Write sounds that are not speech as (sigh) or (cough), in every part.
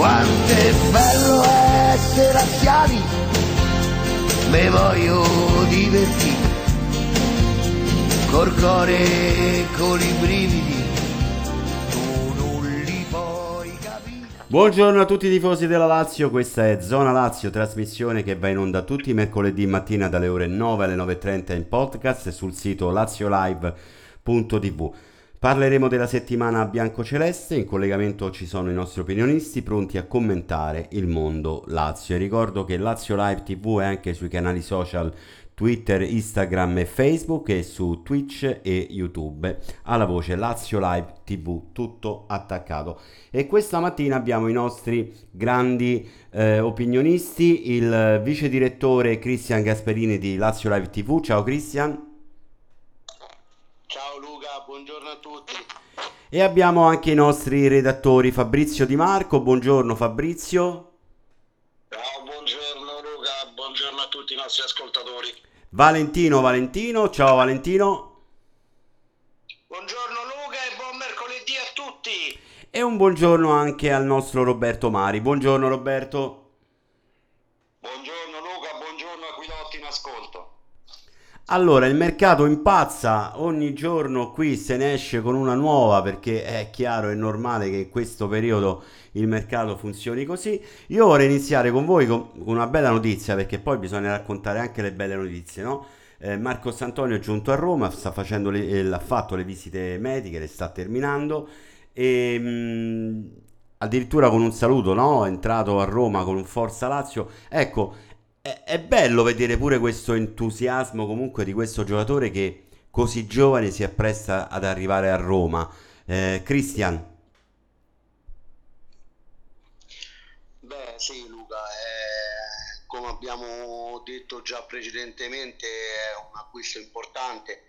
Quanto è bello essere anziani, me voglio divertire, col cuore e con i brividi. Buongiorno a tutti i tifosi della Lazio, questa è Zona Lazio, trasmissione che va in onda tutti i mercoledì mattina dalle ore 9 alle 9.30 in podcast sul sito laziolive.tv. Parleremo della settimana biancoceleste, in collegamento ci sono i nostri opinionisti pronti a commentare il mondo Lazio. E ricordo che Lazio Live TV è anche sui canali social Twitter, Instagram e Facebook e su Twitch e YouTube alla voce Lazio Live TV, tutto attaccato. E questa mattina abbiamo i nostri grandi eh, opinionisti, il vice direttore Cristian Gasperini di Lazio Live TV. Ciao Cristian. Ciao Luca, buongiorno a tutti. E abbiamo anche i nostri redattori Fabrizio Di Marco. Buongiorno Fabrizio. Ciao, buongiorno Luca, buongiorno a tutti i nostri ascoltatori. Valentino Valentino. Ciao Valentino. Buongiorno Luca e buon mercoledì a tutti. E un buongiorno anche al nostro Roberto Mari. Buongiorno Roberto. Buongiorno Luca, buongiorno Aquilotti in ascolto. Allora, il mercato impazza, ogni giorno qui se ne esce con una nuova perché è chiaro, è normale che in questo periodo il mercato funzioni così. Io vorrei iniziare con voi con una bella notizia perché poi bisogna raccontare anche le belle notizie, no? Eh, Marco Santonio è giunto a Roma, sta facendo le, eh, ha fatto le visite mediche, le sta terminando e mh, addirittura con un saluto, no? È entrato a Roma con un Forza Lazio. Ecco, è, è bello vedere pure questo entusiasmo comunque di questo giocatore che così giovane si appresta ad arrivare a Roma. Eh, Cristian. Beh sì Luca, eh, come abbiamo detto già precedentemente è un acquisto importante,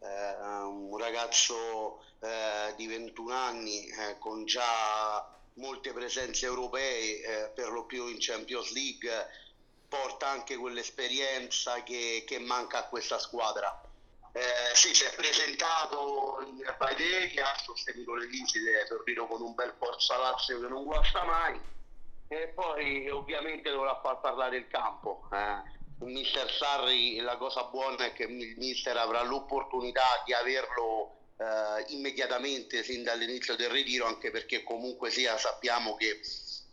eh, un ragazzo eh, di 21 anni eh, con già molte presenze europee, eh, per lo più in Champions League, porta anche quell'esperienza che, che manca a questa squadra. Eh, sì, si è presentato in Baideghi, ha sostenuto le visite, Torino con un bel Forza Lazio che non guasta mai e poi ovviamente dovrà far parlare il campo. Eh. Il mister Sarri, la cosa buona è che il mister avrà l'opportunità di averlo eh, immediatamente sin dall'inizio del ritiro, anche perché comunque sia sappiamo che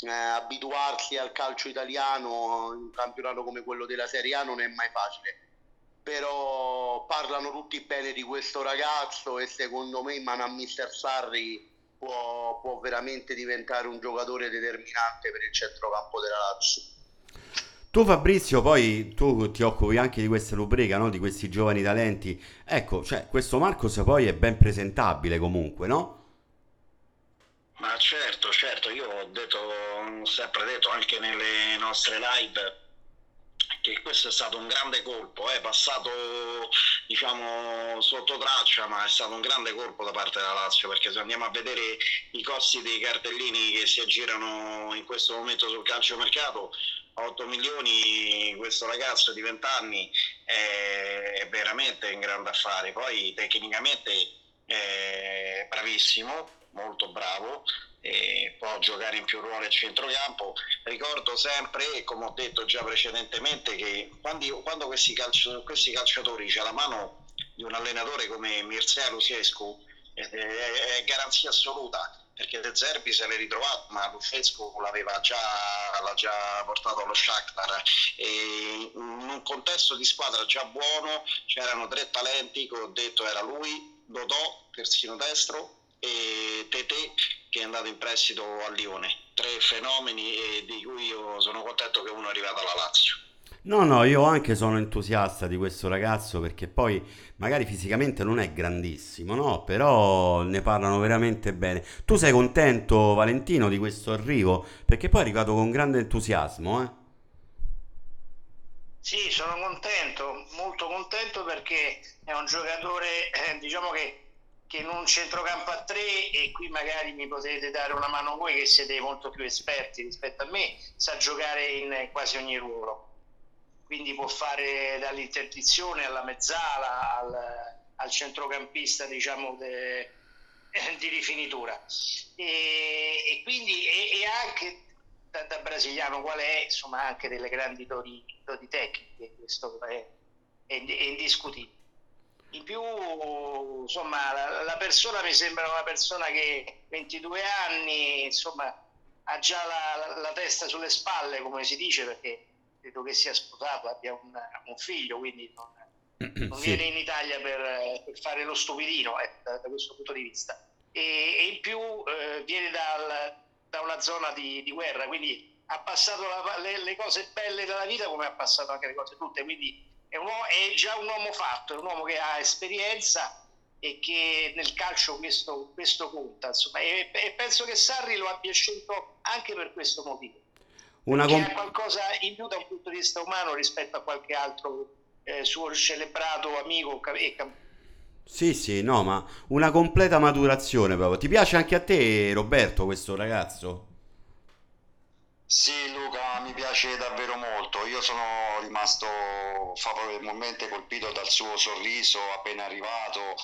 eh, abituarsi al calcio italiano in un campionato come quello della Serie A non è mai facile. Però parlano tutti bene di questo ragazzo e secondo me in mano a mister Sarri può, può veramente diventare un giocatore determinante per il centrocampo della Lazio. Tu Fabrizio, poi tu ti occupi anche di questa rubrica, no? di questi giovani talenti. Ecco, cioè, questo Marcos poi è ben presentabile comunque, no? Ma certo, certo, io ho detto, ho sempre detto anche nelle nostre live che questo è stato un grande colpo, è passato diciamo sotto traccia, ma è stato un grande colpo da parte della Lazio, perché se andiamo a vedere i costi dei cartellini che si aggirano in questo momento sul calciomercato, 8 milioni questo ragazzo di 20 anni è veramente un grande affare, poi tecnicamente è bravissimo, molto bravo, può giocare in più ruoli a centrocampo. Ricordo sempre, come ho detto già precedentemente, che quando, quando questi, calcio, questi, calciatori c'è la mano di un allenatore come Mircea Luciescu, è, è, è garanzia assoluta perché De Zerbi se l'è ritrovato ma Lucescu l'aveva già, già portato allo Shakhtar e in un contesto di squadra già buono c'erano tre talenti che ho detto era lui, Dodò, terzino destro e Tete che è andato in prestito a Lione. Tre fenomeni e di cui io sono contento che uno è arrivato alla Lazio. No, no, io anche sono entusiasta di questo ragazzo perché poi magari fisicamente non è grandissimo, no? Però ne parlano veramente bene. Tu sei contento, Valentino, di questo arrivo? Perché poi è arrivato con grande entusiasmo, eh? Sì, sono contento, molto contento perché è un giocatore, eh, diciamo che che in un centrocampo a tre e qui magari mi potete dare una mano voi che siete molto più esperti rispetto a me, sa giocare in quasi ogni ruolo. Quindi può fare dall'interdizione alla mezzala al, al centrocampista diciamo de, (laughs) di rifinitura. E, e quindi e, e anche da, da, brasiliano qual è, insomma anche delle grandi doti, tecniche, questo è, è, è indiscutibile. In più, insomma, la, la, persona mi sembra una persona che 22 anni, insomma, ha già la, la, testa sulle spalle, come si dice, perché credo che sia sposato, abbia un, un figlio, quindi non, non sì. viene in Italia per, per, fare lo stupidino eh, da, da, questo punto di vista. E, e in più eh, viene dal, da una zona di, di, guerra, quindi ha passato la, le, le, cose belle della vita come ha passato anche le cose brutte, quindi è, uomo, è già un uomo fatto, è un uomo che ha esperienza e che nel calcio questo, questo conta. Insomma, e, e, penso che Sarri lo abbia scelto anche per questo motivo. Una ha qualcosa in più da un punto di vista umano rispetto a qualche altro eh, suo celebrato amico e campione. Sì, sì, no, ma una completa maturazione proprio. Ti piace anche a te, Roberto, questo ragazzo? Sì, Luca, mi piace davvero molto. Io sono rimasto favorevolmente colpito dal suo sorriso appena arrivato.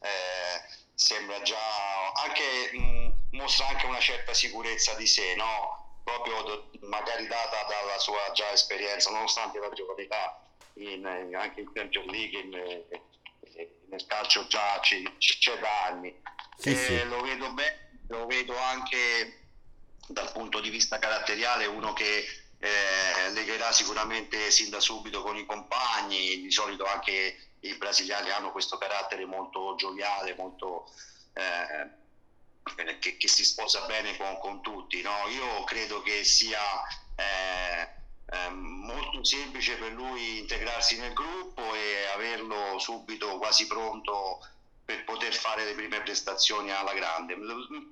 Eh, sembra già anche mh, mostra anche una certa sicurezza di sé, no? Proprio do, magari data dalla sua già esperienza, nonostante la in, anche in Champions League, in, in, nel calcio già c'è da anni. Sì, sì. Lo vedo bene, lo vedo anche dal punto di vista caratteriale uno che eh, legherà sicuramente sin da subito con i compagni, di solito anche i brasiliani hanno questo carattere molto gioviale, molto, eh, che, che, si sposa bene con, con tutti. No? Io credo che sia eh, eh, molto semplice per lui integrarsi nel gruppo e averlo subito quasi pronto per poter fare le prime prestazioni alla grande.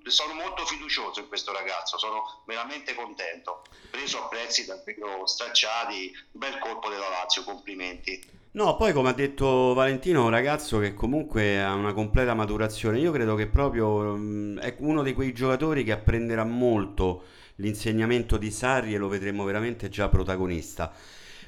Sono molto fiducioso in questo ragazzo, sono veramente contento. Preso a prezzi davvero stracciati, bel colpo della Lazio, complimenti. No, poi come ha detto Valentino, un ragazzo che comunque ha una completa maturazione. Io credo che proprio um, è uno di quei giocatori che apprenderà molto l'insegnamento di Sarri e lo vedremo veramente già protagonista.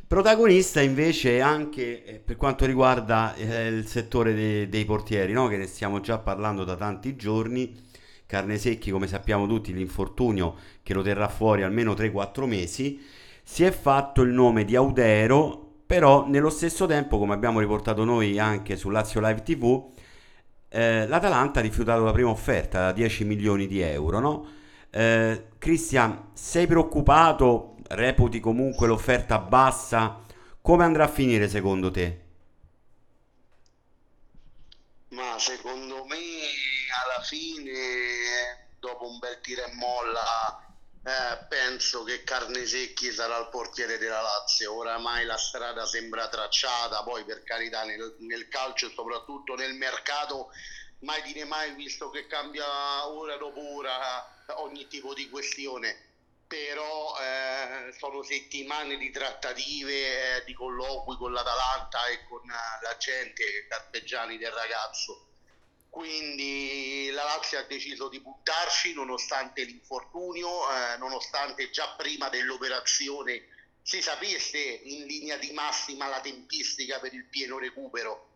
Protagonista invece anche eh, per quanto riguarda eh, il settore de- dei portieri, no? che ne stiamo già parlando da tanti giorni. Carne Secchi, come sappiamo tutti, l'infortunio che lo terrà fuori almeno 3-4 mesi. Si è fatto il nome di Audero, però nello stesso tempo, come abbiamo riportato noi anche su Lazio Live TV, eh, l'Atalanta ha rifiutato la prima offerta da 10 milioni di euro. No? Eh, Cristian, sei preoccupato reputi comunque l'offerta bassa, come andrà a finire secondo te? Ma secondo me alla fine, dopo un bel tiro e molla, eh, penso che Carnesecchi sarà il portiere della Lazio. Oramai la strada sembra tracciata, poi per carità nel, nel calcio e soprattutto nel mercato mai dire mai visto che cambia ora dopo ora ogni tipo di questione però eh, sono settimane di trattative, eh, di colloqui con l'Atalanta e con uh, la gente, carpeggiani del ragazzo. Quindi la Lazio ha deciso di buttarci nonostante l'infortunio, eh, nonostante già prima dell'operazione si sapesse in linea di massima la tempistica per il pieno recupero.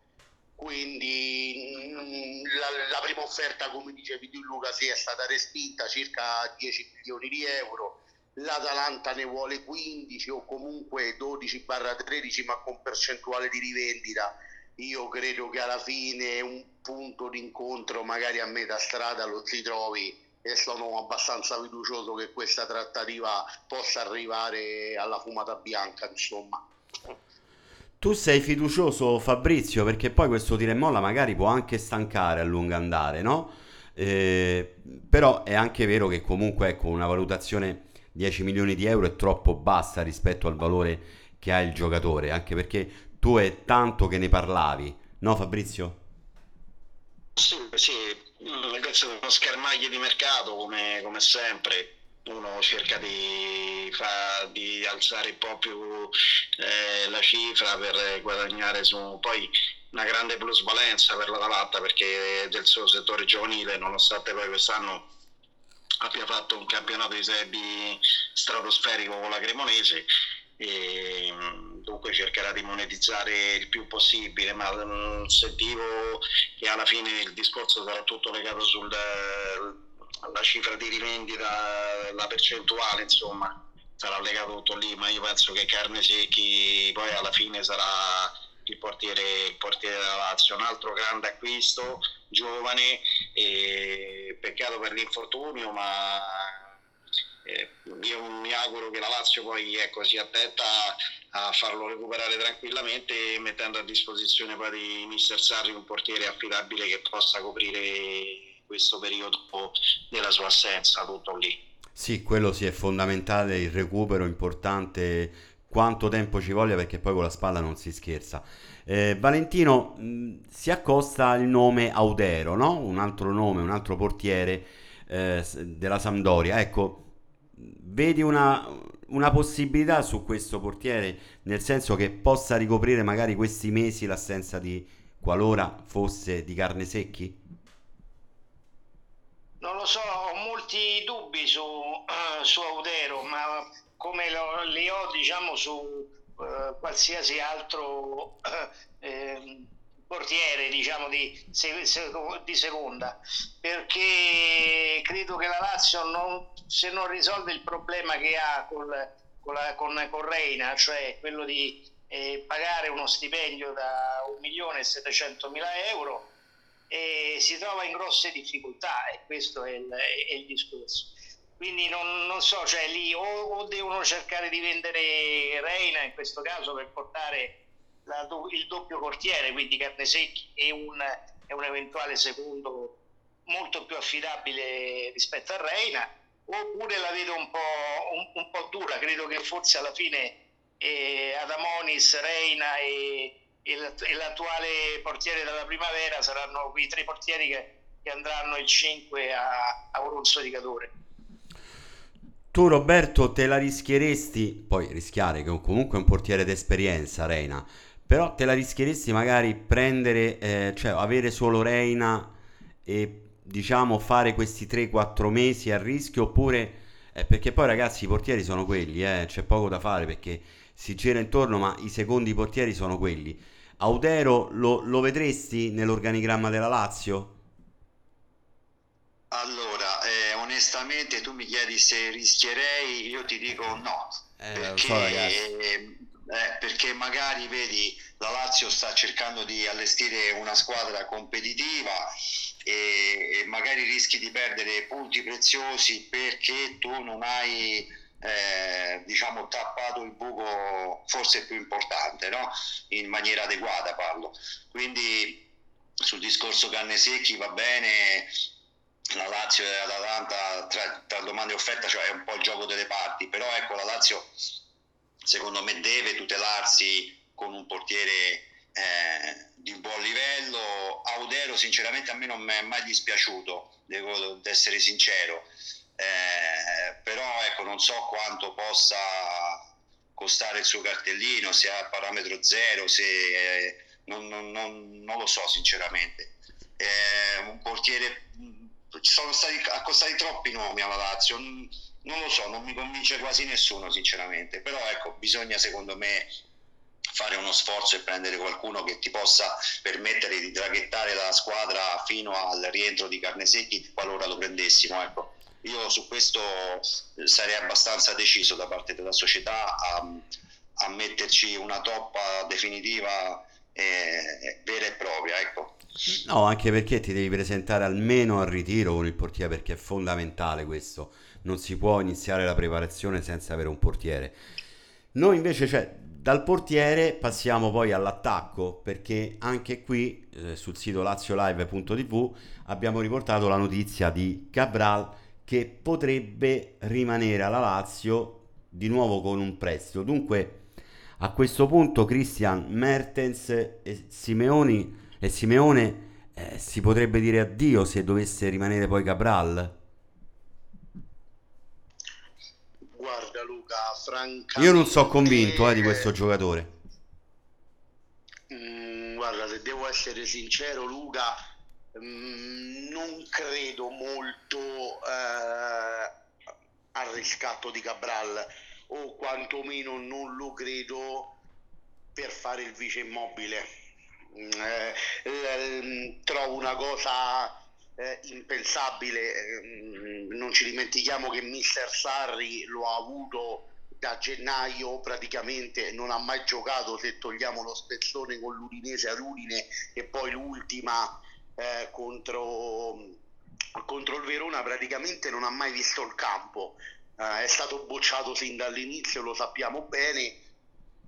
Quindi mm, la, la, prima offerta, come dicevi tu Luca, sì, è stata respinta, circa 10 milioni di euro l'Atalanta ne vuole 15 o comunque 12-13 ma con percentuale di rivendita io credo che alla fine un punto d'incontro magari a metà strada lo si trovi e sono abbastanza fiducioso che questa trattativa possa arrivare alla fumata bianca insomma tu sei fiducioso Fabrizio perché poi questo tira e molla magari può anche stancare a lungo andare no? Eh, però è anche vero che comunque ecco una valutazione 10 milioni di euro è troppo bassa rispetto al valore che ha il giocatore, anche perché tu è tanto che ne parlavi, no Fabrizio? Sì, sì, questo è uno schermaglio di mercato come, come sempre, uno cerca di, fa, di, alzare un po' più eh, la cifra per guadagnare su poi una grande plusvalenza per l'Atalanta perché del suo settore giovanile nonostante poi quest'anno abbia fatto un campionato di sebi stratosferico con la Cremonese e mm, dunque cercherà di monetizzare il più possibile ma mm, sentivo che alla fine il discorso sarà tutto legato sulla cifra di rivendita la percentuale insomma sarà legato tutto lì, ma io penso che Carne Secchi poi alla fine sarà il portiere, il portiere della Lazio, un altro grande acquisto, giovane, e peccato per l'infortunio, ma eh, io mi auguro che la Lazio poi ecco, sia attenta a farlo recuperare tranquillamente mettendo a disposizione poi di Mister Sarri un portiere affidabile che possa coprire questo periodo della sua assenza, tutto lì. Sì, quello sì è fondamentale, il recupero importante quanto tempo ci voglia perché poi con la spalla non si scherza. Eh, Valentino mh, si accosta il nome Audero, no? un altro nome, un altro portiere eh, della Sampdoria. Ecco, vedi una, una, possibilità su questo portiere, nel senso che possa ricoprire magari questi mesi l'assenza di qualora fosse di carne secchi? Non lo so, ho molti dubbi su, uh, (clears throat) su Audero, ma come lo, li ho diciamo su uh, qualsiasi altro uh, portiere diciamo di, di, seconda. Perché credo che la Lazio non, se non risolve il problema che ha col, con, la, con, con Reina cioè quello di eh, pagare uno stipendio da 1.700.000 euro eh, si trova in grosse difficoltà e questo è il, è il discorso quindi non, non, so, cioè lì o, o, devono cercare di vendere Reina in questo caso per portare la, il doppio portiere, quindi Carnesecchi e un, e un eventuale secondo molto più affidabile rispetto a Reina, oppure la vedo un po', un, un po dura, credo che forse alla fine eh, Adamonis, Reina e, e, l'attuale portiere della primavera saranno quei tre portieri che, che andranno il 5 a, a Oronzo di. Tu Roberto te la rischieresti, poi rischiare che comunque è un portiere d'esperienza Reina, però te la rischieresti magari prendere, eh, cioè avere solo Reina e diciamo fare questi 3-4 mesi a rischio oppure... Eh, perché poi ragazzi i portieri sono quelli, eh, c'è poco da fare perché si gira intorno ma i secondi portieri sono quelli. Audero lo, lo vedresti nell'organigramma della Lazio? Allora, eh, onestamente tu mi chiedi se rischierei, io ti dico no, eh, perché, so, eh, perché magari vedi la Lazio sta cercando di allestire una squadra competitiva e, magari rischi di perdere punti preziosi perché tu non hai eh, diciamo tappato il buco forse più importante no? in maniera adeguata parlo. Quindi sul discorso canne secchi va bene la Lazio e l'Atalanta tra, tra domanda e offerta cioè è un po' il gioco delle parti però ecco la Lazio secondo me deve tutelarsi con un portiere eh, di buon livello. Audero sinceramente a me non mi è mai dispiaciuto devo essere sincero. Eh, però ecco non so quanto possa costare il suo cartellino se ha parametro zero se eh, non, non, non, non, lo so sinceramente. Eh, un portiere ci sono stati accostati troppi nomi alla Lazio, non lo so, non mi convince quasi nessuno sinceramente, però ecco, bisogna secondo me fare uno sforzo e prendere qualcuno che ti possa permettere di traghettare la squadra fino al rientro di Carnesecchi qualora lo prendessimo. Ecco. Io su questo sarei abbastanza deciso da parte della società a, a metterci una toppa definitiva eh, vera e propria. Ecco. No, anche perché ti devi presentare almeno al ritiro con il portiere perché è fondamentale questo. Non si può iniziare la preparazione senza avere un portiere. Noi invece, cioè, dal portiere passiamo poi all'attacco perché anche qui eh, sul sito laziolive.tv abbiamo riportato la notizia di Cabral che potrebbe rimanere alla Lazio di nuovo con un prestito. Dunque, a questo punto Christian Mertens e Simeoni e Simeone eh, si potrebbe dire addio se dovesse rimanere poi Cabral? Guarda Luca, francamente... Io non sono convinto eh, di questo giocatore. Mm, guarda, se devo essere sincero Luca, mm, non credo molto eh, al riscatto di Cabral o quantomeno non lo credo per fare il vice immobile eh, eh, trovo una cosa eh, impensabile. Eh, non ci dimentichiamo che Mister Sarri lo ha avuto da gennaio praticamente non ha mai giocato se togliamo lo spezzone con l'Udinese a Udine e poi l'ultima eh, contro, contro il Verona praticamente non ha mai visto il campo eh, è stato bocciato sin dall'inizio lo sappiamo bene.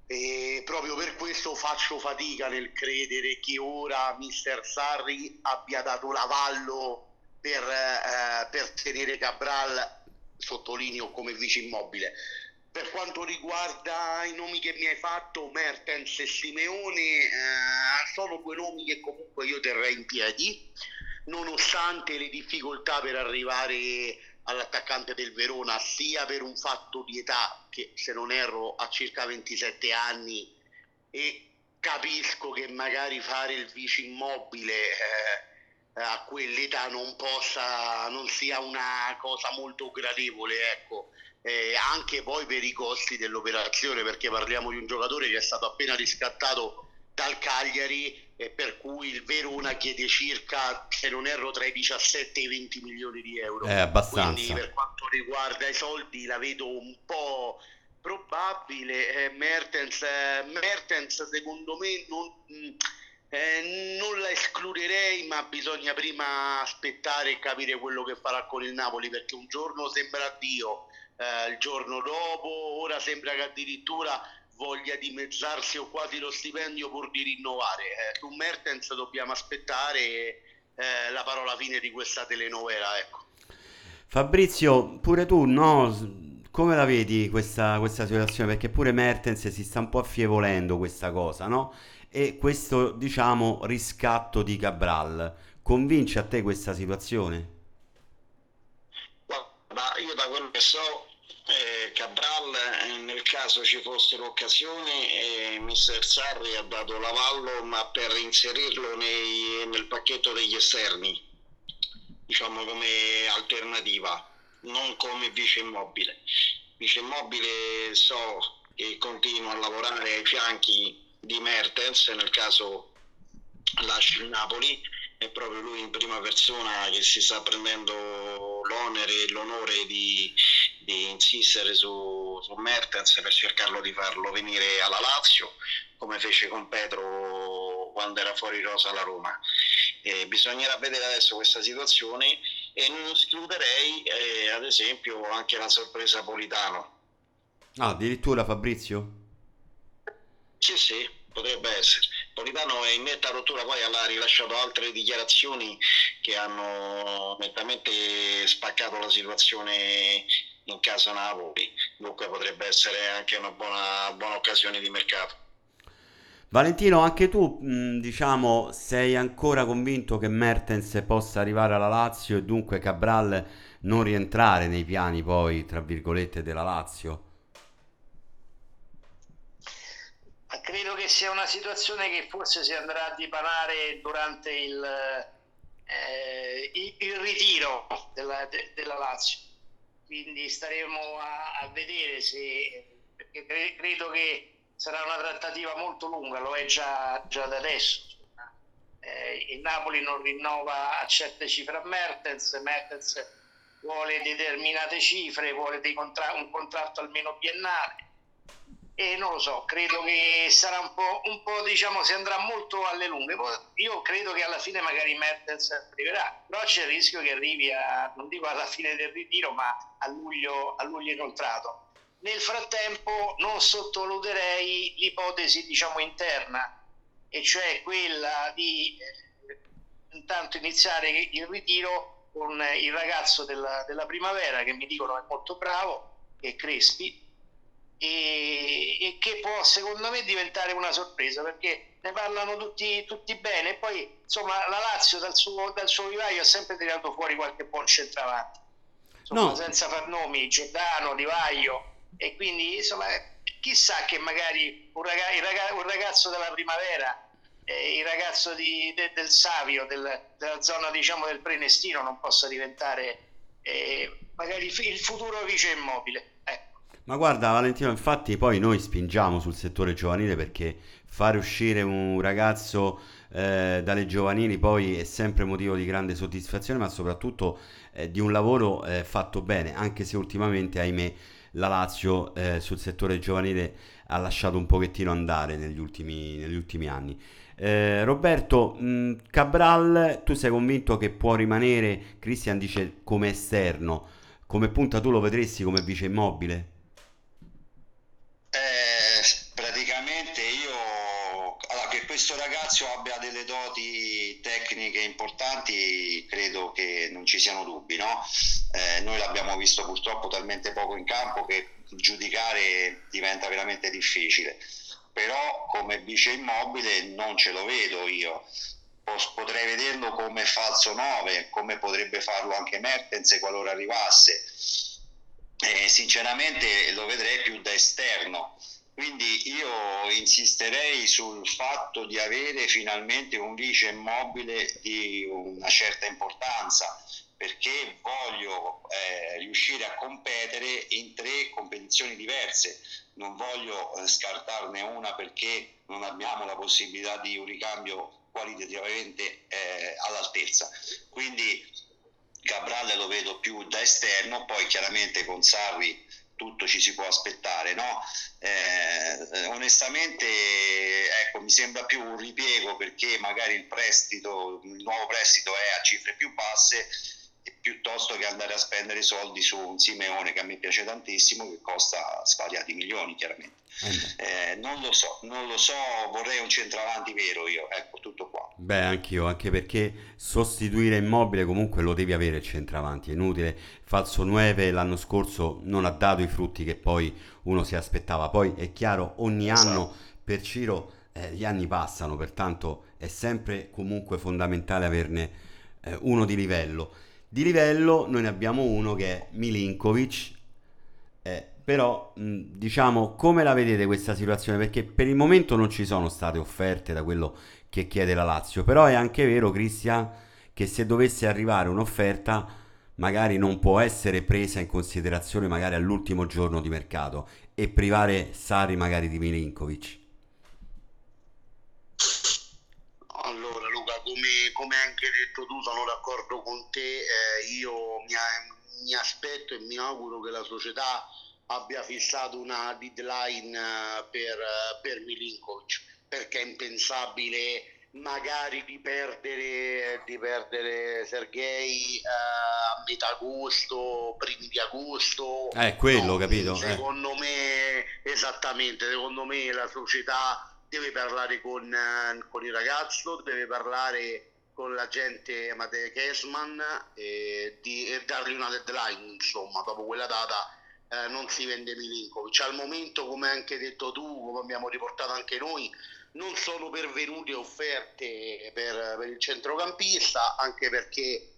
E proprio per questo faccio fatica nel credere che ora mister Sarri abbia dato l'avallo per, eh, per tenere Cabral sottolineo come vice immobile. Per quanto riguarda i nomi che mi hai fatto, Mertens e Simeone, eh, sono due nomi che comunque io terrei in piedi, nonostante le difficoltà per arrivare all'attaccante del Verona, sia per un fatto di età, che se non erro ha circa 27 anni, e capisco che magari fare il vice immobile eh, a quell'età non possa, non sia una cosa molto gradevole, ecco. Eh, anche poi per i costi dell'operazione, perché parliamo di un giocatore che è stato appena riscattato dal Cagliari e per cui il Verona chiede circa, se non erro, tra i 17 e i 20 milioni di euro. È abbastanza. Quindi per quanto riguarda i soldi la vedo un po' probabile. Eh, Mertens, eh, Mertens secondo me non... Eh, non la escluderei, ma bisogna prima aspettare e capire quello che farà con il Napoli perché un giorno sembra Dio, eh, il giorno dopo, ora sembra che addirittura voglia dimezzarsi o quasi lo stipendio pur di rinnovare. Eh, su Mertens dobbiamo aspettare eh, la parola fine di questa telenovela. Ecco. Fabrizio, pure tu, no? Come la vedi questa, questa situazione? Perché pure Mertens si sta un po' affievolendo questa cosa, no? E questo, diciamo, riscatto di Cabral. Convince a te questa situazione? Ma io da quello che so, eh, Cabral, eh, nel caso ci fosse l'occasione, eh, Mister Sarri ha dato l'avallo, ma per inserirlo nei, nel pacchetto degli esterni, diciamo come alternativa, non come vice immobile. Vice immobile so che continua a lavorare ai fianchi di Mertens, nel caso lasci il Napoli, è proprio lui in prima persona che si sta prendendo l'onere e l'onore di, di insistere su, su, Mertens per cercarlo di farlo venire alla Lazio, come fece con Pedro quando era fuori rosa alla Roma. Eh, bisognerà vedere adesso questa situazione e non escluderei eh, ad esempio anche la sorpresa Politano. Ah, addirittura Fabrizio? Sì, sì, potrebbe essere. Politano è in netta rottura, poi ha rilasciato altre dichiarazioni che hanno nettamente spaccato la situazione in casa Napoli, dunque potrebbe essere anche una buona, buona occasione di mercato. Valentino, anche tu, diciamo, sei ancora convinto che Mertens possa arrivare alla Lazio e dunque Cabral non rientrare nei piani poi, tra virgolette, della Lazio? credo che sia una situazione che forse si andrà a dipanare durante il, eh, il, il ritiro della, de, della, Lazio. Quindi staremo a, a vedere se, perché cre, credo che sarà una trattativa molto lunga, lo è già, già da adesso. Eh, il Napoli non rinnova a certe cifre a Mertens, Mertens vuole determinate cifre, vuole contra- un contratto almeno biennale e non lo so, credo che sarà un po', un po', diciamo, si andrà molto alle lunghe. Poi io credo che alla fine magari Mertens arriverà, però c'è il rischio che arrivi a, non dico alla fine del ritiro, ma a luglio, a luglio inoltrato. Nel frattempo non sottovaluterei l'ipotesi, diciamo, interna, e cioè quella di eh, intanto iniziare il ritiro con il ragazzo della, della primavera, che mi dicono è molto bravo, che è Crespi, e, e, che può secondo me diventare una sorpresa perché ne parlano tutti, tutti bene e poi insomma la Lazio dal suo, dal suo vivaio ha sempre tirato fuori qualche buon centravanti insomma, no. senza far nomi Giordano, Divaio e quindi insomma chissà che magari un ragazzo, un ragazzo della primavera eh, il ragazzo di, de, del Savio del, della zona diciamo del Prenestino non possa diventare eh, magari il futuro vice immobile. Ma guarda Valentino, infatti poi noi spingiamo sul settore giovanile perché fare uscire un ragazzo eh, dalle giovanili poi è sempre motivo di grande soddisfazione, ma soprattutto eh, di un lavoro eh, fatto bene, anche se ultimamente, ahimè, la Lazio eh, sul settore giovanile ha lasciato un pochettino andare negli ultimi, negli ultimi anni. Eh, Roberto, mh, Cabral, tu sei convinto che può rimanere, Cristian dice come esterno, come punta tu lo vedresti come vice immobile? Questo ragazzo abbia delle doti tecniche importanti credo che non ci siano dubbi. No? Eh, noi l'abbiamo visto purtroppo talmente poco in campo che giudicare diventa veramente difficile. Però come vice immobile non ce lo vedo io. Potrei vederlo come falso 9, come potrebbe farlo anche Mertens qualora arrivasse. Eh, sinceramente lo vedrei più da esterno quindi io insisterei sul fatto di avere finalmente un vice immobile di una certa importanza perché voglio eh, riuscire a competere in tre competizioni diverse, non voglio eh, scartarne una perché non abbiamo la possibilità di un ricambio qualitativamente eh, all'altezza. Quindi Cabral lo vedo più da esterno, poi chiaramente con Sarri tutto ci si può aspettare, no? Eh, onestamente ecco, mi sembra più un ripiego perché magari il prestito, il nuovo prestito è a cifre più basse piuttosto che andare a spendere soldi su un Simeone che a me piace tantissimo che costa svariati milioni chiaramente. Eh, eh non lo so non lo so vorrei un centravanti vero io ecco tutto qua. Beh anch'io anche perché sostituire immobile comunque lo devi avere il centravanti è inutile. Falso 9 l'anno scorso non ha dato i frutti che poi uno si aspettava. Poi è chiaro ogni esatto. anno per Ciro eh, gli anni passano pertanto è sempre comunque fondamentale averne eh, uno di livello di livello noi ne abbiamo uno che è Milinkovic, eh, però diciamo come la vedete questa situazione? Perché per il momento non ci sono state offerte da quello che chiede la Lazio, però è anche vero Cristian che se dovesse arrivare un'offerta magari non può essere presa in considerazione magari all'ultimo giorno di mercato e privare Sari magari di Milinkovic. Come, come anche detto tu, sono d'accordo con te, eh, io mi, mi, aspetto e mi auguro che la società abbia fissato una deadline eh, per, eh, per Milinkovic, perché è impensabile magari di perdere, di perdere Sergei eh, a metà agosto, primi di agosto. Eh, quello, no, capito? Secondo eh. me, esattamente, secondo me la società deve parlare con, eh, con il ragazzo, deve parlare con l'agente Mateo Kesman e, di, e dargli una deadline, insomma, dopo quella data eh, non si vende Milinkovic. Al momento, come hai anche detto tu, come abbiamo riportato anche noi, non sono pervenute offerte per, per il centrocampista, anche perché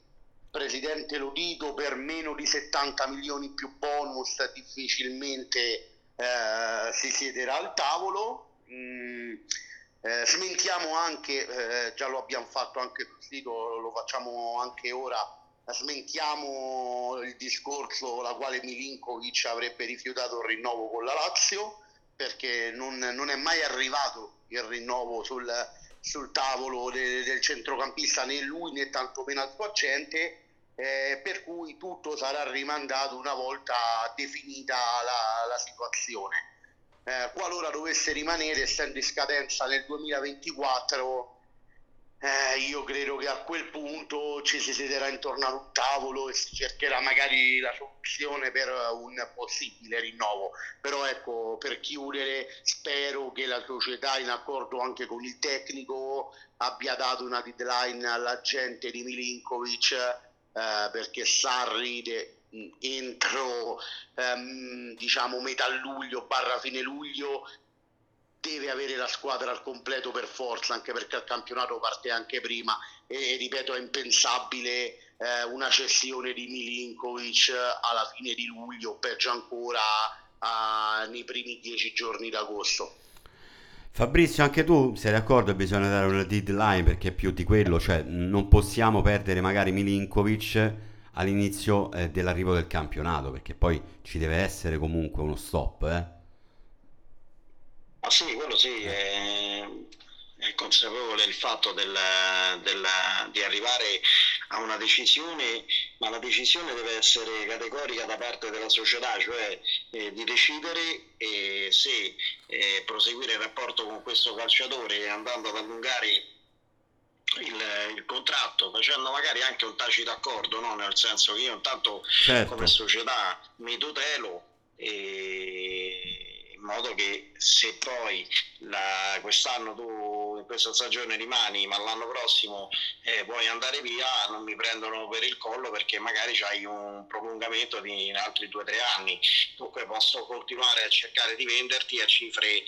Presidente lo dico, per meno di 70 milioni più bonus difficilmente eh, si siederà al tavolo Mm, eh, smentiamo anche, eh, già lo abbiamo fatto anche sul sito, lo facciamo anche ora, smentiamo il discorso la quale Milinkovic avrebbe rifiutato il rinnovo con la Lazio perché non, non è mai arrivato il rinnovo sul, sul tavolo de, del centrocampista né lui né tantomeno al suo agente eh, per cui tutto sarà rimandato una volta definita la, la situazione eh, qualora dovesse rimanere essendo in scadenza nel 2024 eh, io credo che a quel punto ci si siederà intorno a un tavolo e si cercherà magari la soluzione per un possibile rinnovo. Però ecco, per chiudere, spero che la società, in accordo anche con il tecnico, abbia dato una deadline all'agente di Milinkovic eh, perché Sarri entro ehm, diciamo metà luglio barra fine luglio deve avere la squadra al completo per forza anche perché il campionato parte anche prima. E ripeto è impensabile eh, una cessione di Milinkovic alla fine di luglio peggio ancora a, nei primi dieci giorni d'agosto. Fabrizio, anche tu sei d'accordo bisogna dare una deadline perché più di quello, cioè non possiamo perdere magari Milinkovic all'inizio eh, dell'arrivo del campionato, perché poi ci deve essere comunque uno stop, eh? Ah sì, quello sì, è, è consapevole il fatto del, del, di arrivare a una decisione, ma la decisione deve essere categorica da parte della società, cioè eh, di decidere eh, se eh, proseguire il rapporto con questo calciatore andando ad allungare il, il, contratto, facendo magari anche un tacito accordo, no? nel senso che io intanto certo. come società mi tutelo e in modo che se poi la, quest'anno tu in questa stagione rimani ma l'anno prossimo eh, vuoi andare via non mi prendono per il collo perché magari hai un prolungamento di altri due o tre anni dunque posso continuare a cercare di venderti a cifre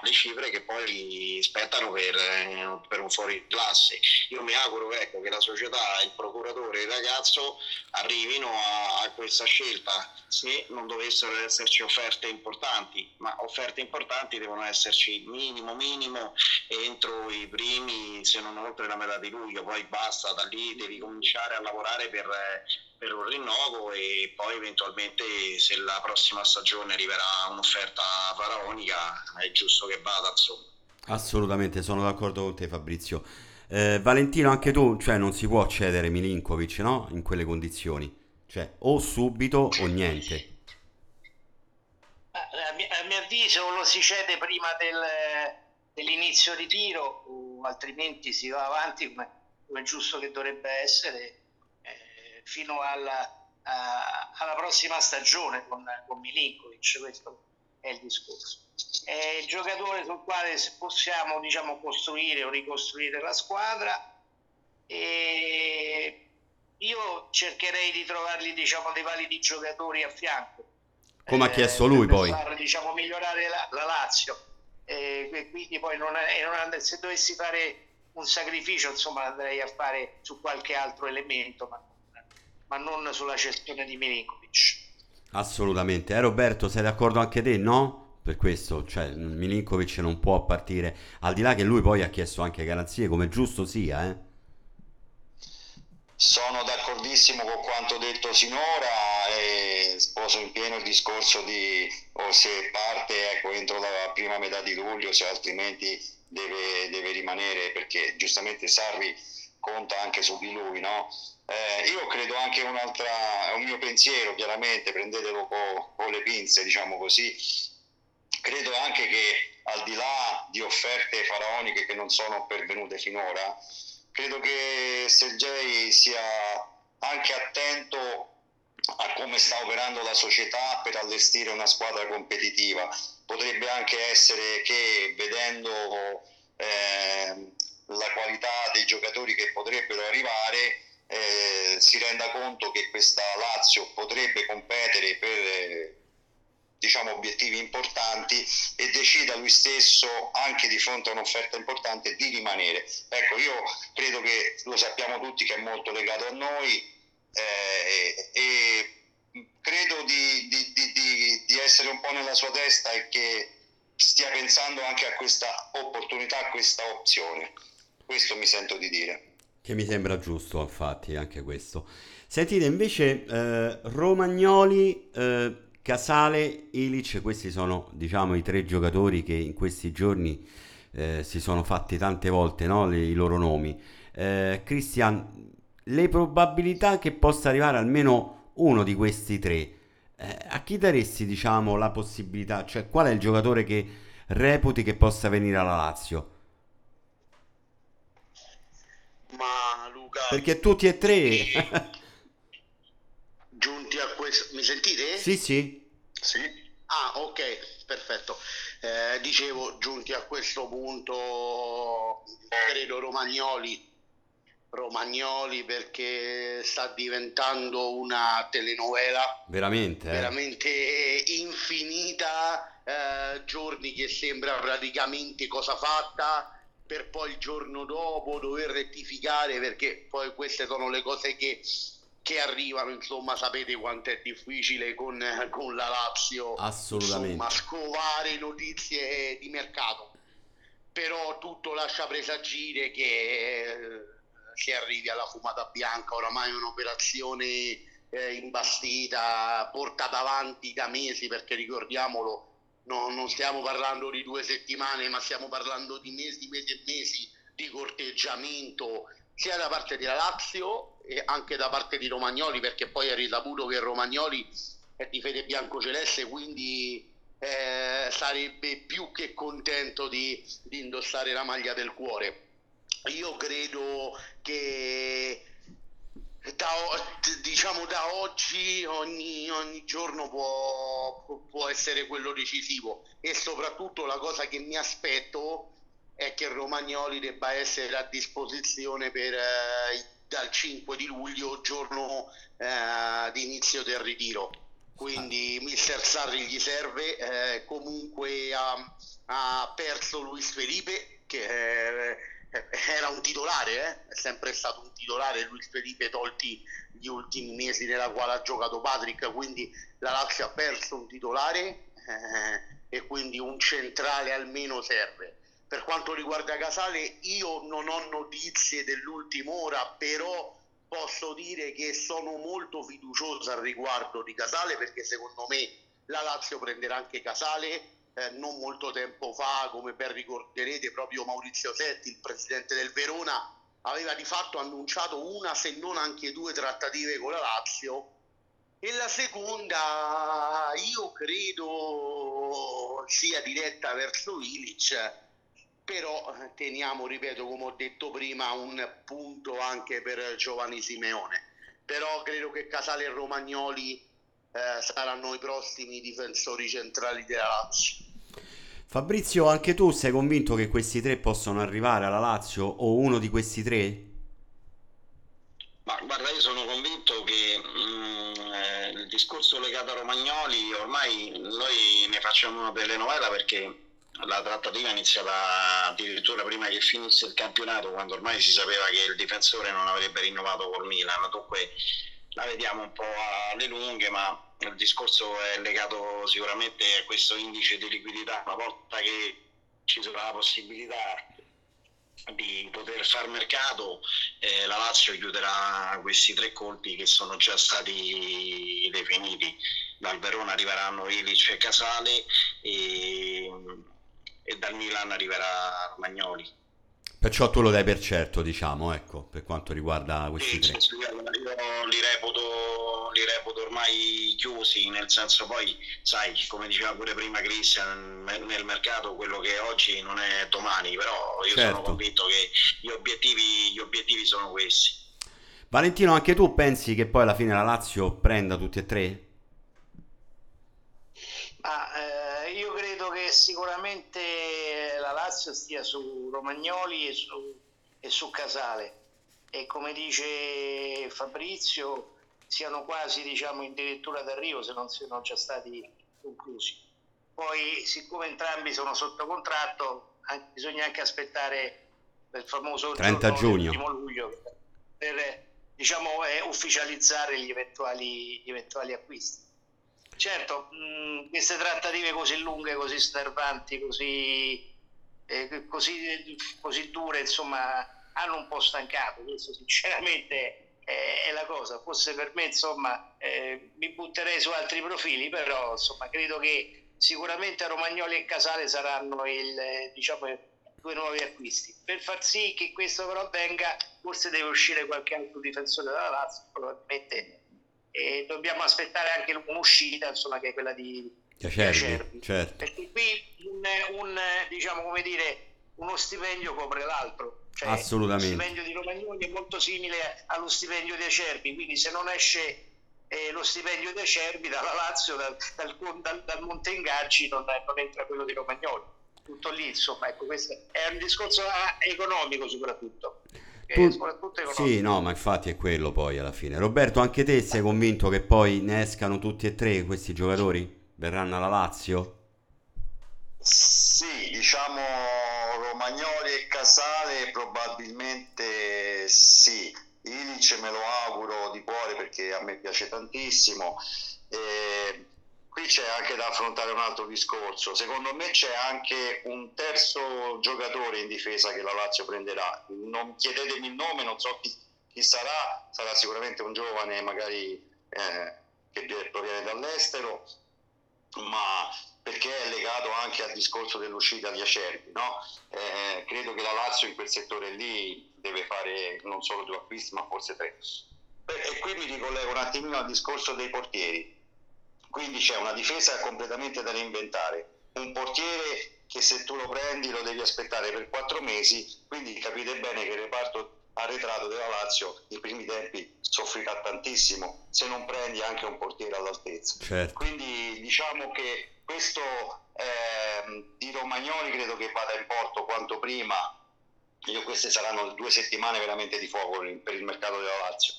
alle cifre che poi spettano per, eh, per un fuori classe. Io mi auguro ecco, che la società, il procuratore e il ragazzo arrivino a, a, questa scelta se non dovessero esserci offerte importanti, ma offerte importanti devono esserci minimo minimo entro i primi, se non oltre la metà di luglio, poi basta, da lì devi cominciare a lavorare per per un rinnovo e poi eventualmente se la prossima stagione arriverà un'offerta faraonica è giusto che vada insomma. Assolutamente, sono d'accordo con te Fabrizio. Eh, Valentino, anche tu, cioè non si può cedere Milinkovic, no? In quelle condizioni. Cioè, o subito o niente. Eh, a mio, a mio avviso lo si cede prima del, dell'inizio di tiro, altrimenti si va avanti come, come giusto che dovrebbe essere fino alla, a, alla prossima stagione con, con Milinkovic, questo è il discorso. È il giocatore sul quale possiamo diciamo, costruire o ricostruire la squadra e io cercherei di trovargli diciamo, dei validi giocatori a fianco. Come ha chiesto lui poi. Per diciamo, migliorare la, la Lazio. E quindi poi non è, non è, se dovessi fare un sacrificio insomma andrei a fare su qualche altro elemento ma ma non sulla cessione di Milinkovic. Assolutamente. Eh, Roberto, sei d'accordo anche te, no? Per questo, cioè Milinkovic non può partire, al di là che lui poi ha chiesto anche garanzie, come giusto sia, eh? Sono d'accordissimo con quanto detto sinora e sposo in pieno il discorso di o se parte ecco, entro la prima metà di luglio, se altrimenti deve, deve rimanere perché giustamente Sarri conta anche su di lui, no? Eh, io credo anche un'altra, un mio pensiero, chiaramente, prendetelo con, con le pinze, diciamo così. Credo anche che al di là di offerte faraoniche che non sono pervenute finora, credo che Sergei sia anche attento a come sta operando la società per allestire una squadra competitiva. Potrebbe anche essere che vedendo eh, la qualità dei giocatori che potrebbero arrivare, eh, si renda conto che questa Lazio potrebbe competere per diciamo, obiettivi importanti e decida lui stesso anche di fronte a un'offerta importante di rimanere. Ecco, io credo che lo sappiamo tutti che è molto legato a noi eh, e credo di, di, di, di, essere un po' nella sua testa e che stia pensando anche a questa opportunità, a questa opzione. Questo mi sento di dire. Che mi sembra giusto, infatti, anche questo. Sentite, invece, eh, Romagnoli, eh, Casale, Ilic, questi sono, diciamo, i tre giocatori che in questi giorni eh, si sono fatti tante volte, no? Le, i loro nomi. Eh, Cristian, le probabilità che possa arrivare almeno uno di questi tre, eh, a chi daresti, diciamo, la possibilità? Cioè, qual è il giocatore che reputi che possa venire alla Lazio? Ma Luca... Perché tutti e tre... (laughs) giunti a questo... Mi sentite? Sì, sì. Sì. Ah, ok, perfetto. Eh, dicevo, giunti a questo punto, credo Romagnoli. Romagnoli perché sta diventando una telenovela veramente, eh? veramente infinita, eh, giorni che sembra praticamente cosa fatta, per poi il giorno dopo dover rettificare perché poi queste sono le cose che, che arrivano, insomma sapete quanto è difficile con, con la Lazio Assolutamente. Insomma, scovare notizie di mercato, però tutto lascia presagire che si arrivi alla fumata bianca, oramai è un'operazione eh, imbastita, portata avanti da mesi, perché ricordiamolo, no, non stiamo parlando di due settimane, ma stiamo parlando di mesi, mesi e mesi di corteggiamento sia da parte della Lazio anche da parte di Romagnoli, perché poi è risaputo che Romagnoli è di fede bianco-celeste, quindi eh, sarebbe più che contento di, di indossare la maglia del cuore. Io credo che da, diciamo da oggi ogni, ogni giorno può, può, essere quello decisivo e soprattutto la cosa che mi aspetto è che Romagnoli debba essere a disposizione per, eh, dal 5 di luglio, giorno eh, di inizio del ritiro. Quindi Mister Sarri gli serve, eh, comunque ha, ha, perso Luis Felipe che eh, era un titolare, eh? è sempre stato un titolare Luis Felipe tolti gli ultimi mesi nella quale ha giocato Patrick, quindi la Lazio ha perso un titolare eh, e quindi un centrale almeno serve. Per quanto riguarda Casale, io non ho notizie dell'ultima ora, però posso dire che sono molto fiducioso al riguardo di Casale perché secondo me la Lazio prenderà anche Casale. Eh, non molto tempo fa, come ben ricorderete, proprio Maurizio Setti, il presidente del Verona, aveva di fatto annunciato una se non anche due trattative con la Lazio e la seconda io credo sia diretta verso Ilic però eh, teniamo, ripeto, come ho detto prima, un punto anche per Giovanni Simeone. Però credo che Casale e Romagnoli eh, saranno i prossimi difensori centrali della Lazio. Fabrizio, anche tu sei convinto che questi tre possono arrivare alla Lazio o uno di questi tre? Ma guarda, io sono convinto che mh, mm, eh, il discorso legato a Romagnoli ormai noi ne facciamo una telenovela perché la trattativa è iniziata addirittura prima che finisse il campionato, quando ormai si sapeva che il difensore non avrebbe rinnovato col Milan. Dunque la vediamo un po' alle lunghe, ma il discorso è legato sicuramente a questo indice di liquidità. Una volta che ci sarà la possibilità di poter far mercato, eh, la Lazio chiuderà questi tre colpi che sono già stati definiti. Dal Verona arriveranno Ilic e Casale e e dal Milan arriverà Romagnoli. Perciò tu lo dai per certo, diciamo, ecco, per quanto riguarda questi sì, tre. Sì, io li reputo, li reputo, ormai chiusi, nel senso poi, sai, come diceva pure prima Christian, nel mercato quello che è oggi non è domani, però io certo. sono convinto che gli obiettivi, gli obiettivi sono questi. Valentino, anche tu pensi che poi alla fine la Lazio prenda tutti e tre? Ah, eh, che sicuramente la Lazio stia su Romagnoli e su, e su Casale e come dice Fabrizio siano quasi diciamo, addirittura d'arrivo se non sono già stati conclusi. Poi siccome entrambi sono sotto contratto anche, bisogna anche aspettare il famoso 30 giugno luglio per diciamo, eh, ufficializzare gli eventuali, gli eventuali acquisti. Certo, mh, mm, queste trattative così lunghe, così stervanti, così, eh, così, così, dure, insomma, hanno un po' stancato. Questo sinceramente è, la cosa. Forse per me, insomma, eh, mi butterei su altri profili, però insomma, credo che sicuramente Romagnoli e Casale saranno il, diciamo, due nuovi acquisti. Per far sì che questo però avvenga, forse deve uscire qualche altro difensore dalla Lazio, probabilmente e dobbiamo aspettare anche un'uscita insomma, che è quella di, Acerbi, certo. perché qui un, un, diciamo come dire uno stipendio copre l'altro. Cioè, assolutamente. lo stipendio di Romagnoli è molto simile allo stipendio di Acerbi quindi se non esce eh, lo stipendio di Acerbi dalla Lazio dal, dal, dal, dal Monte Ingaggi non, non entra quello di Romagnoli. Tutto lì insomma ecco questo è un discorso economico soprattutto tu... soprattutto Sì, no, ma infatti è quello poi alla fine. Roberto, anche te sei convinto che poi ne escano tutti e tre questi giocatori? Verranno alla Lazio? Sì, diciamo Romagnoli e Casale probabilmente sì. Ilic me lo auguro di cuore perché a me piace tantissimo. E qui c'è anche da affrontare un altro discorso. Secondo me c'è anche un terzo giocatore in difesa che la Lazio prenderà. Non chiedetemi il nome, non so chi, chi sarà, sarà sicuramente un giovane magari eh, che proviene dall'estero, ma perché è legato anche al discorso dell'uscita di Acerbi. No? Eh, credo che la Lazio in quel settore lì deve fare non solo due acquisti, ma forse tre. E qui mi ricollego un attimino al discorso dei portieri. Quindi c'è una difesa completamente da reinventare, un portiere che se tu lo prendi lo devi aspettare per quattro mesi, quindi capite bene che il reparto arretrato della Lazio i primi tempi soffrirà tantissimo se non prendi anche un portiere all'altezza. Certo. Quindi diciamo che questo eh, di Romagnoli credo che vada in porto quanto prima. Io queste saranno due settimane veramente di fuoco per il mercato della Lazio.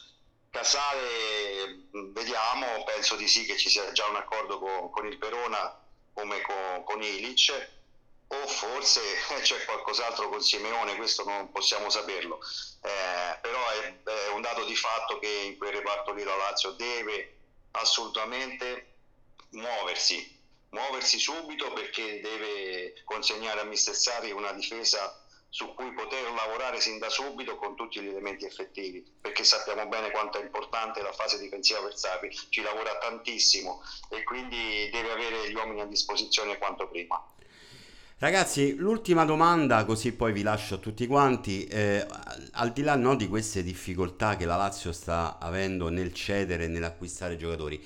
Casale, vediamo, penso di sì che ci sia già un accordo con, con il Verona come con, con Ilic o forse (laughs) c'è qualcos'altro con Simeone, questo non possiamo saperlo, eh, però è, è, un dato di fatto che in quel reparto lì la Lazio deve assolutamente muoversi, muoversi subito perché deve consegnare a Mister Sari una difesa su cui poter lavorare sin da subito con tutti gli elementi effettivi, perché sappiamo bene quanto è importante la fase difensiva per Sarri, ci lavora tantissimo e quindi deve avere gli uomini a disposizione quanto prima. Ragazzi, l'ultima domanda, così poi vi lascio a tutti quanti. Eh, al di là no, di queste difficoltà che la Lazio sta avendo nel cedere e nell'acquistare giocatori,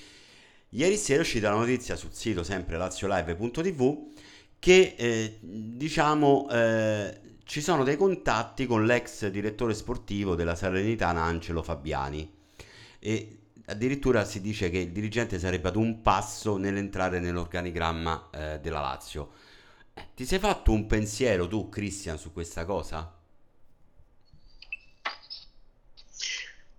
ieri sera è uscita la notizia sul sito sempre laziolive.tv che eh, diciamo eh, ci sono dei contatti con l'ex direttore sportivo della Salernitana Angelo Fabiani e addirittura si dice che il dirigente sarebbe ad un passo nell'entrare nell'organigramma eh, della Lazio. Ti sei fatto un pensiero tu, Christian, su questa cosa?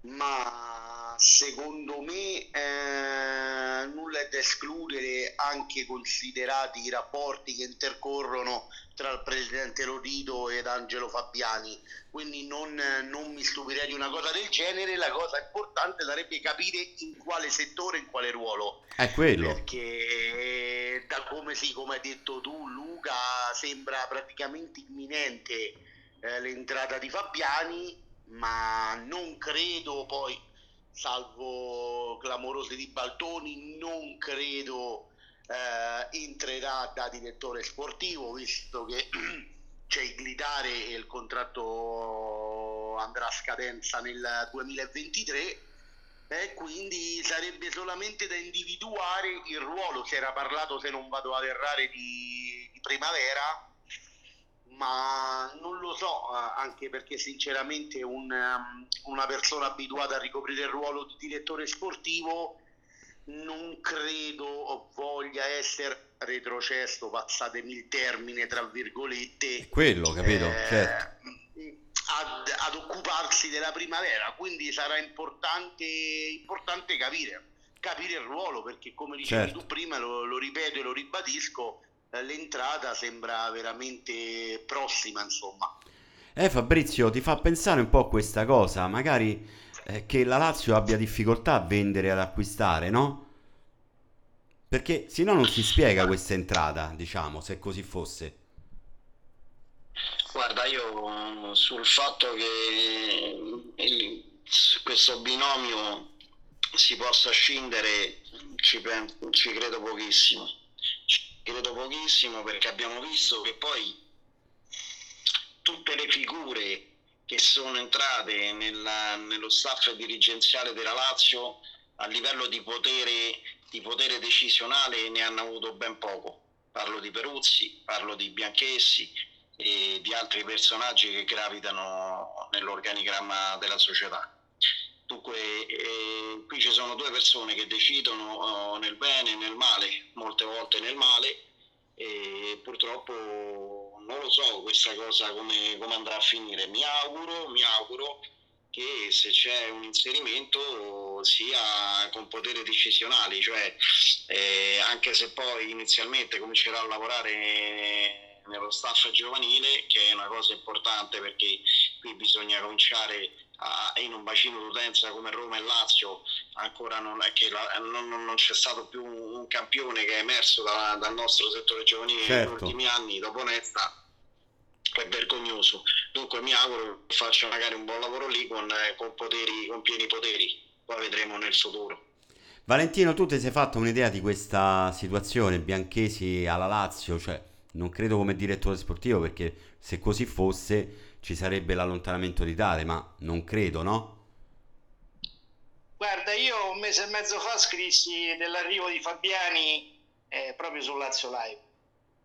Ma secondo me eh, nulla è da escludere, anche considerati i rapporti che intercorrono tra il presidente Lodito ed Angelo Fabiani. Quindi non, non mi stupirei di una cosa del genere. La cosa importante sarebbe capire in quale settore, in quale ruolo. È quello. Perché da come, sì, come hai detto tu, Luca, sembra praticamente imminente eh, l'entrata di Fabiani, ma non credo poi, salvo clamorosi ribaltoni, non credo eh, entrerà da direttore sportivo, visto che (clears throat) c'è il glitare e il contratto andrà a scadenza nel 2023 e quindi sarebbe solamente da individuare il ruolo, si era parlato se non vado ad errare di, di primavera, ma non lo so, eh, anche perché sinceramente un, um, una persona abituata a ricoprire il ruolo di direttore sportivo non credo voglia essere retrocesso, passatemi il termine tra virgolette. Quello, capito? Eh, certo. ad, ad, occuparsi della primavera, quindi sarà importante, importante capire, capire il ruolo, perché come dicevi certo. tu prima, lo, lo ripeto e lo ribadisco, l'entrata sembra veramente prossima, insomma. Eh Fabrizio, ti fa pensare un po' a questa cosa, magari eh, che la Lazio abbia difficoltà a vendere e ad acquistare, no? Perché se no non si spiega questa entrata, diciamo, se così fosse. Guarda, io sul fatto che il, questo binomio si possa scindere ci, ci credo pochissimo. Credo pochissimo perché abbiamo visto che poi tutte le figure che sono entrate nella, nello staff dirigenziale della Lazio a livello di potere, di potere decisionale ne hanno avuto ben poco. Parlo di Peruzzi, parlo di Bianchessi e di altri personaggi che gravitano nell'organigramma della società. Dunque, eh, qui ci sono due persone che decidono oh, nel bene e nel male, molte volte nel male, e purtroppo non lo so questa cosa come, come andrà a finire. Mi auguro, mi auguro che se c'è un inserimento sia con poteri decisionali, cioè eh, anche se poi inizialmente comincerà a lavorare nello staff giovanile, che è una cosa importante perché qui bisogna cominciare a, in un bacino d'utenza come Roma e Lazio ancora non, la, non, non c'è stato più un, un, campione che è emerso da, dal nostro settore giovanile certo. negli ultimi anni dopo Nesta è vergognoso. Dunque mi auguro che faccia magari un buon lavoro lì con, eh, con, poteri, con pieni poteri. Poi vedremo nel futuro. Valentino, tu ti sei fatto un'idea di questa situazione, Bianchesi alla Lazio, cioè non credo come direttore sportivo perché se così fosse ci sarebbe l'allontanamento di Tare, ma non credo, no? Guarda, io un mese e mezzo fa scrissi dell'arrivo di Fabiani eh, proprio sul Lazio Live,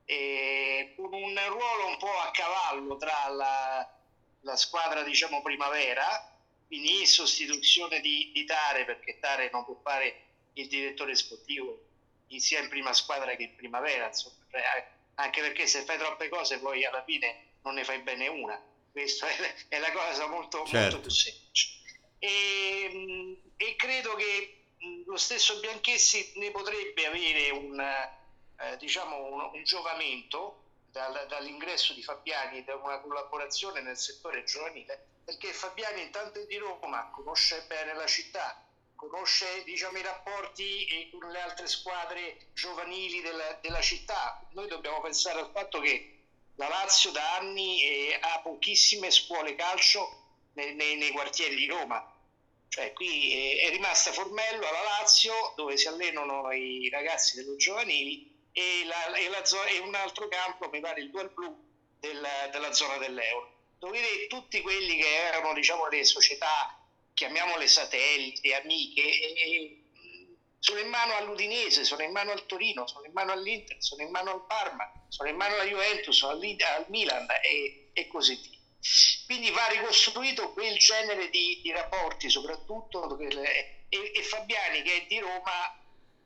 e con un ruolo un po' a cavallo tra la, la squadra, diciamo, primavera, quindi in sostituzione di, di Tare, perché Tare non può fare il direttore sportivo sia in prima squadra che in primavera, insomma, cioè, anche perché se fai troppe cose poi alla fine non ne fai bene una, questa è, la cosa molto, certo. molto più semplice. E, e, credo che lo stesso Bianchessi ne potrebbe avere un, eh, diciamo un, un giovamento dal, dall'ingresso di Fabiani da una collaborazione nel settore giovanile, perché Fabiani intanto è di Roma, conosce bene la città, conosce diciamo, i rapporti con le altre squadre giovanili della, della, città. Noi dobbiamo pensare al fatto che la Lazio da anni eh, ha pochissime scuole calcio nei, nei, nei, quartieri di Roma. Cioè, qui eh, è rimasta Formello alla Lazio, dove si allenano i ragazzi dello giovanili, e, la, e, la, e un altro campo, mi pare il Dual Blu, del, della zona dell'Euro. Dove tutti quelli che erano diciamo, le società chiamiamole satelliti, amiche, e, sono in mano all'Udinese, sono in mano al Torino, sono in mano all'Inter, sono in mano al Parma, sono in mano alla Juventus, al, al Milan e, e, così via. Quindi va ricostruito quel genere di, di rapporti, soprattutto e, e, Fabiani che è di Roma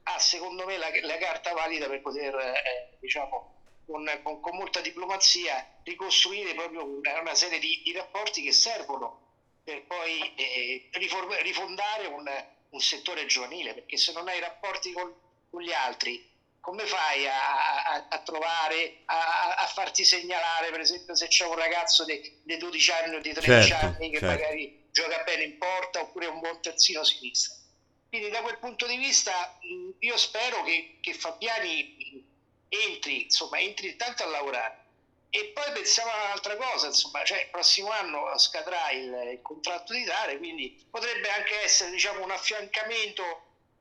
ha secondo me la, la carta valida per poter, eh, diciamo, con, con, con, molta diplomazia ricostruire proprio una, una serie di, di rapporti che servono per poi eh, rifondare un, un, settore giovanile, perché se non hai rapporti con, con gli altri, come fai a, a, a trovare, a, a, farti segnalare, per esempio, se c'è un ragazzo di, 12 anni o di 13 certo, anni che certo. magari gioca bene in porta oppure un buon terzino sinistra? Quindi da quel punto di vista io spero che, che Fabiani entri, insomma, entri tanto a lavorare e poi pensiamo a un'altra cosa, insomma, cioè il prossimo anno scadrà il, il contratto di Tare, quindi potrebbe anche essere diciamo, un affiancamento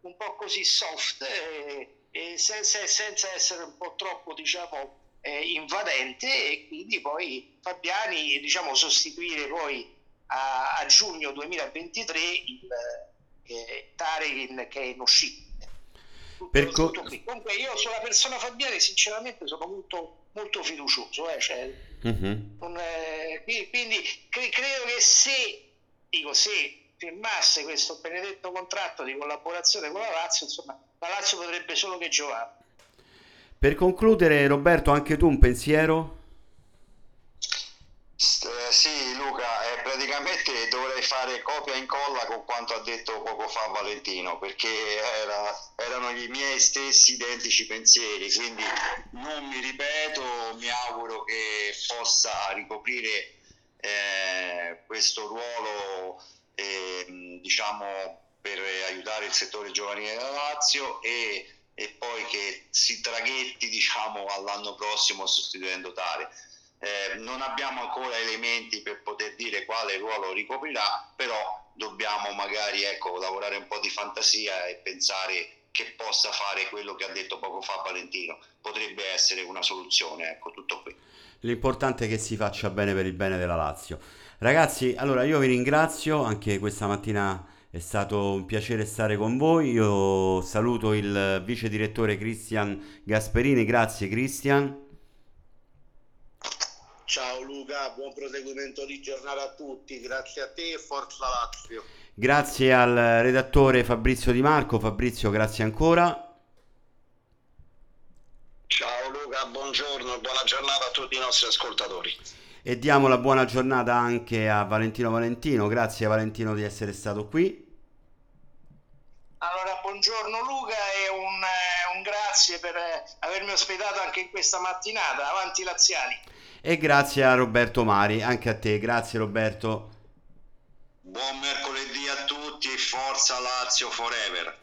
un po' così soft, eh, eh, senza, senza, essere un po' troppo diciamo, eh, invadente e quindi poi Fabiani diciamo, sostituire poi a, a giugno 2023 il eh, Tare che è in uscita. Per co- Comunque io sulla persona Fabiani sinceramente sono molto molto fiducioso. Eh? Cioè, uh-huh. non, eh, quindi cre- credo che se, dico, se firmasse questo benedetto contratto di collaborazione con la Lazio, insomma, la Lazio potrebbe solo che giocare. Per concludere, Roberto, anche tu un pensiero? Eh, sì, Luca, eh, praticamente dovrei fare copia e incolla con quanto ha detto poco fa Valentino, perché era, erano i miei stessi identici pensieri, quindi non mi ripeto, mi auguro che possa ricoprire eh, questo ruolo eh, diciamo, per aiutare il settore giovanile della Lazio e, e poi che si traghetti diciamo, all'anno prossimo sostituendo Tare eh, non abbiamo ancora elementi per poter dire quale ruolo ricoprirà, però dobbiamo magari ecco, lavorare un po' di fantasia e pensare che possa fare quello che ha detto poco fa Valentino. Potrebbe essere una soluzione, ecco, tutto qui. L'importante è che si faccia bene per il bene della Lazio. Ragazzi, allora io vi ringrazio, anche questa mattina è stato un piacere stare con voi. Io saluto il vice direttore Cristian Gasperini, grazie Cristian. Ciao Luca, buon proseguimento di giornata a tutti, grazie a te e forza Lazio. Grazie al redattore Fabrizio Di Marco, Fabrizio grazie ancora. Ciao Luca, buongiorno e buona giornata a tutti i nostri ascoltatori. E diamo la buona giornata anche a Valentino Valentino, grazie Valentino di essere stato qui. Allora, buongiorno Luca e un, eh, un grazie per eh, avermi ospitato anche in questa mattinata. Avanti Laziali. E grazie a Roberto Mari, anche a te, grazie Roberto. Buon mercoledì a tutti, forza Lazio forever.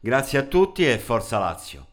Grazie a tutti e forza Lazio.